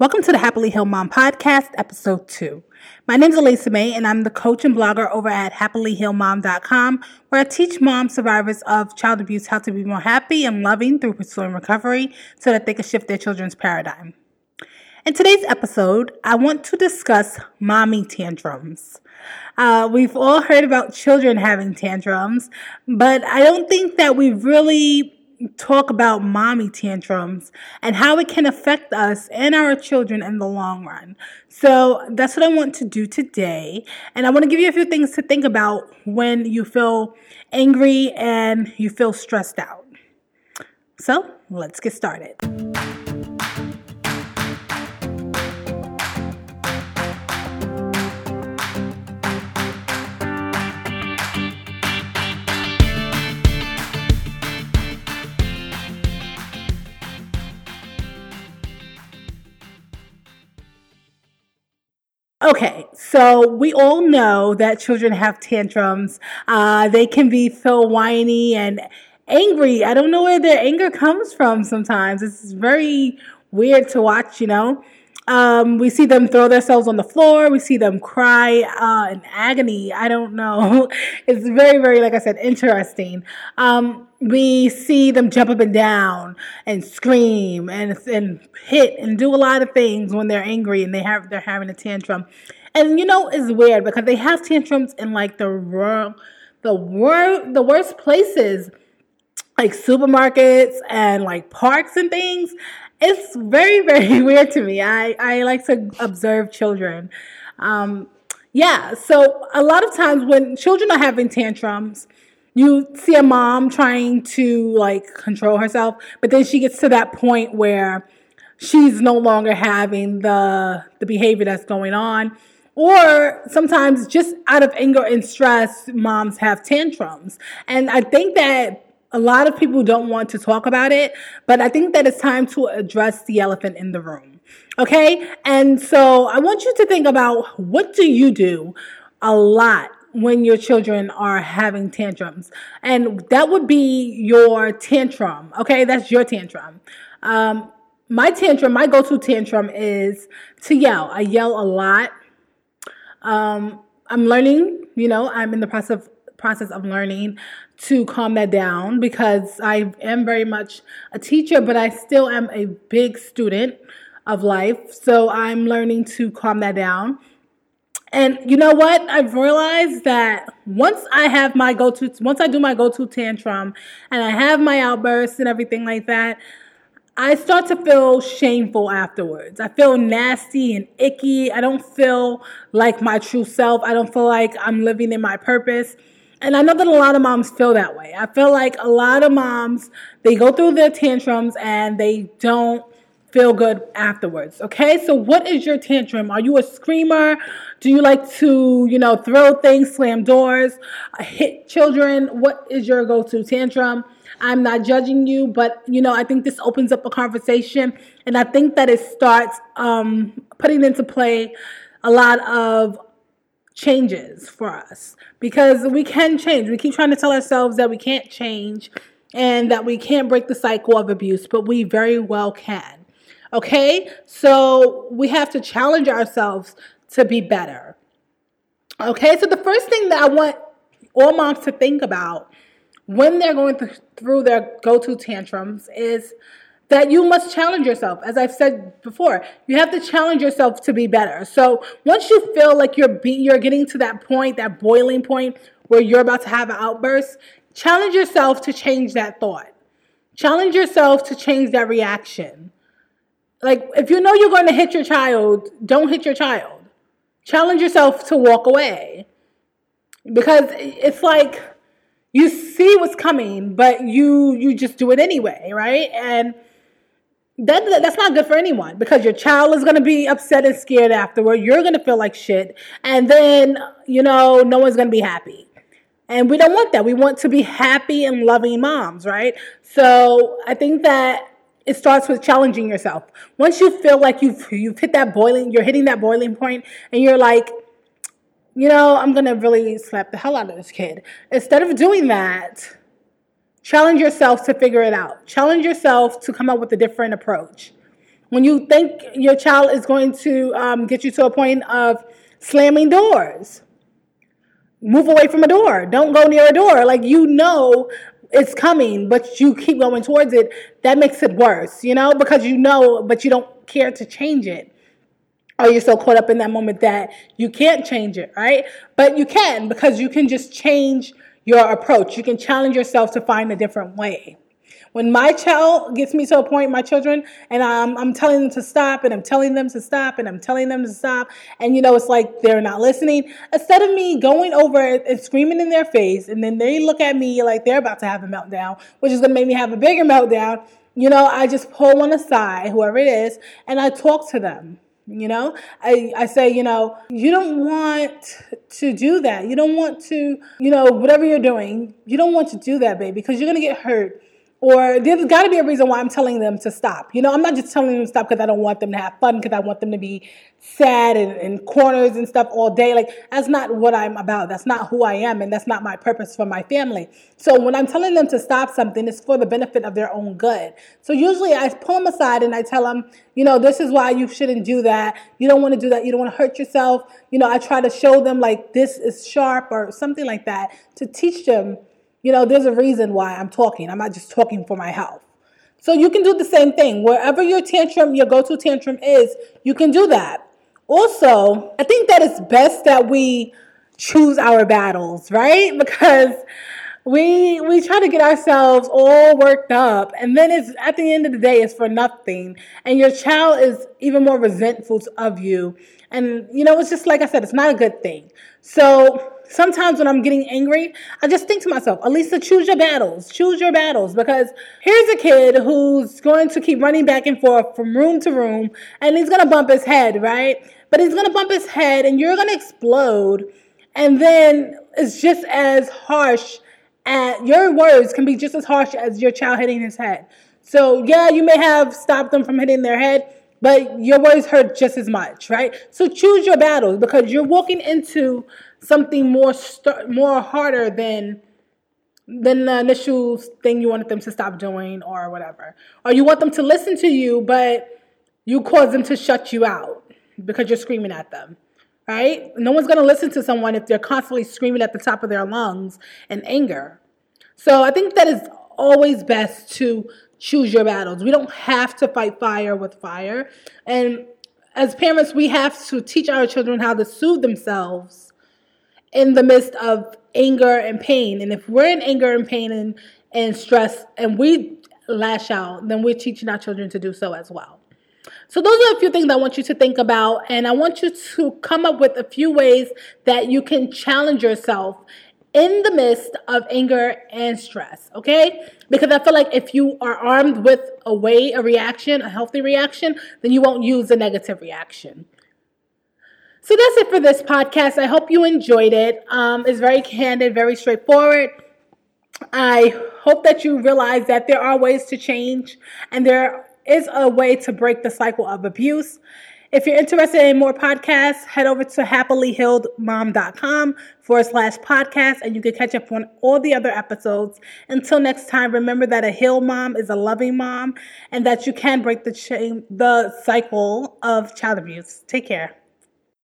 Welcome to the Happily Healed Mom Podcast, Episode 2. My name is Elisa May, and I'm the coach and blogger over at happilyhealedmom.com, where I teach mom survivors of child abuse how to be more happy and loving through pursuing recovery so that they can shift their children's paradigm. In today's episode, I want to discuss mommy tantrums. Uh, we've all heard about children having tantrums, but I don't think that we've really talk about mommy tantrums and how it can affect us and our children in the long run. So that's what I want to do today. And I want to give you a few things to think about when you feel angry and you feel stressed out. So let's get started. Okay, so we all know that children have tantrums. Uh, they can be so whiny and angry. I don't know where their anger comes from sometimes. It's very weird to watch, you know. Um, we see them throw themselves on the floor. We see them cry uh, in agony. I don't know. It's very, very, like I said, interesting. Um, we see them jump up and down and scream and and hit and do a lot of things when they're angry and they have they're having a tantrum. And you know, it's weird because they have tantrums in like the wrong, the wor- the worst places, like supermarkets and like parks and things it's very very weird to me. I I like to observe children. Um, yeah, so a lot of times when children are having tantrums, you see a mom trying to like control herself, but then she gets to that point where she's no longer having the the behavior that's going on. Or sometimes just out of anger and stress, moms have tantrums. And I think that a lot of people don't want to talk about it, but I think that it's time to address the elephant in the room. Okay. And so I want you to think about what do you do a lot when your children are having tantrums? And that would be your tantrum. Okay. That's your tantrum. Um, my tantrum, my go-to tantrum is to yell. I yell a lot. Um, I'm learning, you know, I'm in the process of process of learning to calm that down because I am very much a teacher, but I still am a big student of life. So I'm learning to calm that down. And you know what? I've realized that once I have my go to, once I do my go to tantrum and I have my outbursts and everything like that, I start to feel shameful afterwards. I feel nasty and icky. I don't feel like my true self. I don't feel like I'm living in my purpose. And I know that a lot of moms feel that way. I feel like a lot of moms, they go through their tantrums and they don't feel good afterwards. Okay, so what is your tantrum? Are you a screamer? Do you like to, you know, throw things, slam doors, hit children? What is your go to tantrum? I'm not judging you, but you know, I think this opens up a conversation, and I think that it starts um, putting into play a lot of changes for us because we can change. We keep trying to tell ourselves that we can't change and that we can't break the cycle of abuse, but we very well can. Okay? So we have to challenge ourselves to be better. Okay? So the first thing that I want all moms to think about when they're going through their go to tantrums is that you must challenge yourself. As I've said before, you have to challenge yourself to be better. So once you feel like you're be, you're getting to that point, that boiling point where you're about to have an outburst, challenge yourself to change that thought. Challenge yourself to change that reaction. Like if you know you're going to hit your child, don't hit your child. Challenge yourself to walk away. Because it's like you see what's coming, but you you just do it anyway, right? And that that's not good for anyone because your child is going to be upset and scared afterward. You're going to feel like shit, and then you know no one's going to be happy. And we don't want that. We want to be happy and loving moms, right? So I think that it starts with challenging yourself. Once you feel like you've you've hit that boiling, you're hitting that boiling point, and you're like, you know, I'm gonna really slap the hell out of this kid. Instead of doing that, Challenge yourself to figure it out. Challenge yourself to come up with a different approach. When you think your child is going to um, get you to a point of slamming doors, move away from a door. Don't go near a door. Like you know it's coming, but you keep going towards it. That makes it worse, you know, because you know, but you don't care to change it. Or you're so caught up in that moment that you can't change it, right? But you can because you can just change your approach. You can challenge yourself to find a different way. When my child gets me to a point, my children, and I'm, I'm telling them to stop, and I'm telling them to stop, and I'm telling them to stop, and you know, it's like they're not listening. Instead of me going over and screaming in their face, and then they look at me like they're about to have a meltdown, which is gonna make me have a bigger meltdown, you know, I just pull one aside, whoever it is, and I talk to them. You know, I, I say, you know, you don't want to do that. You don't want to, you know, whatever you're doing, you don't want to do that, baby, because you're going to get hurt or there's got to be a reason why I'm telling them to stop. You know, I'm not just telling them to stop because I don't want them to have fun, because I want them to be sad and in corners and stuff all day. Like, that's not what I'm about. That's not who I am, and that's not my purpose for my family. So, when I'm telling them to stop something, it's for the benefit of their own good. So, usually I pull them aside and I tell them, you know, this is why you shouldn't do that. You don't want to do that. You don't want to hurt yourself. You know, I try to show them, like, this is sharp or something like that to teach them you know, there's a reason why I'm talking. I'm not just talking for my health. So you can do the same thing. Wherever your tantrum, your go to tantrum is, you can do that. Also, I think that it's best that we choose our battles, right? Because we we try to get ourselves all worked up and then it's at the end of the day it's for nothing and your child is even more resentful of you and you know it's just like i said it's not a good thing so sometimes when I'm getting angry, I just think to myself, Alisa, choose your battles. Choose your battles because here's a kid who's going to keep running back and forth from room to room and he's going to bump his head, right? But he's going to bump his head and you're going to explode. And then it's just as harsh your words can be just as harsh as your child hitting his head. So, yeah, you may have stopped them from hitting their head, but your words hurt just as much, right? So choose your battles because you're walking into something more st- more harder than than the initial thing you wanted them to stop doing or whatever. Or you want them to listen to you, but you cause them to shut you out because you're screaming at them. Right? No one's going to listen to someone if they're constantly screaming at the top of their lungs in anger. So I think that is always best to choose your battles. We don't have to fight fire with fire. And as parents, we have to teach our children how to soothe themselves in the midst of anger and pain. And if we're in anger and pain and, and stress and we lash out, then we're teaching our children to do so as well. So, those are a few things I want you to think about, and I want you to come up with a few ways that you can challenge yourself in the midst of anger and stress, okay? Because I feel like if you are armed with a way, a reaction, a healthy reaction, then you won't use a negative reaction. So that's it for this podcast. I hope you enjoyed it. Um, it's very candid, very straightforward. I hope that you realize that there are ways to change and there is a way to break the cycle of abuse. If you're interested in more podcasts, head over to happilyhealedmom.com forward slash podcast and you can catch up on all the other episodes. Until next time, remember that a healed mom is a loving mom and that you can break the chain, the cycle of child abuse. Take care.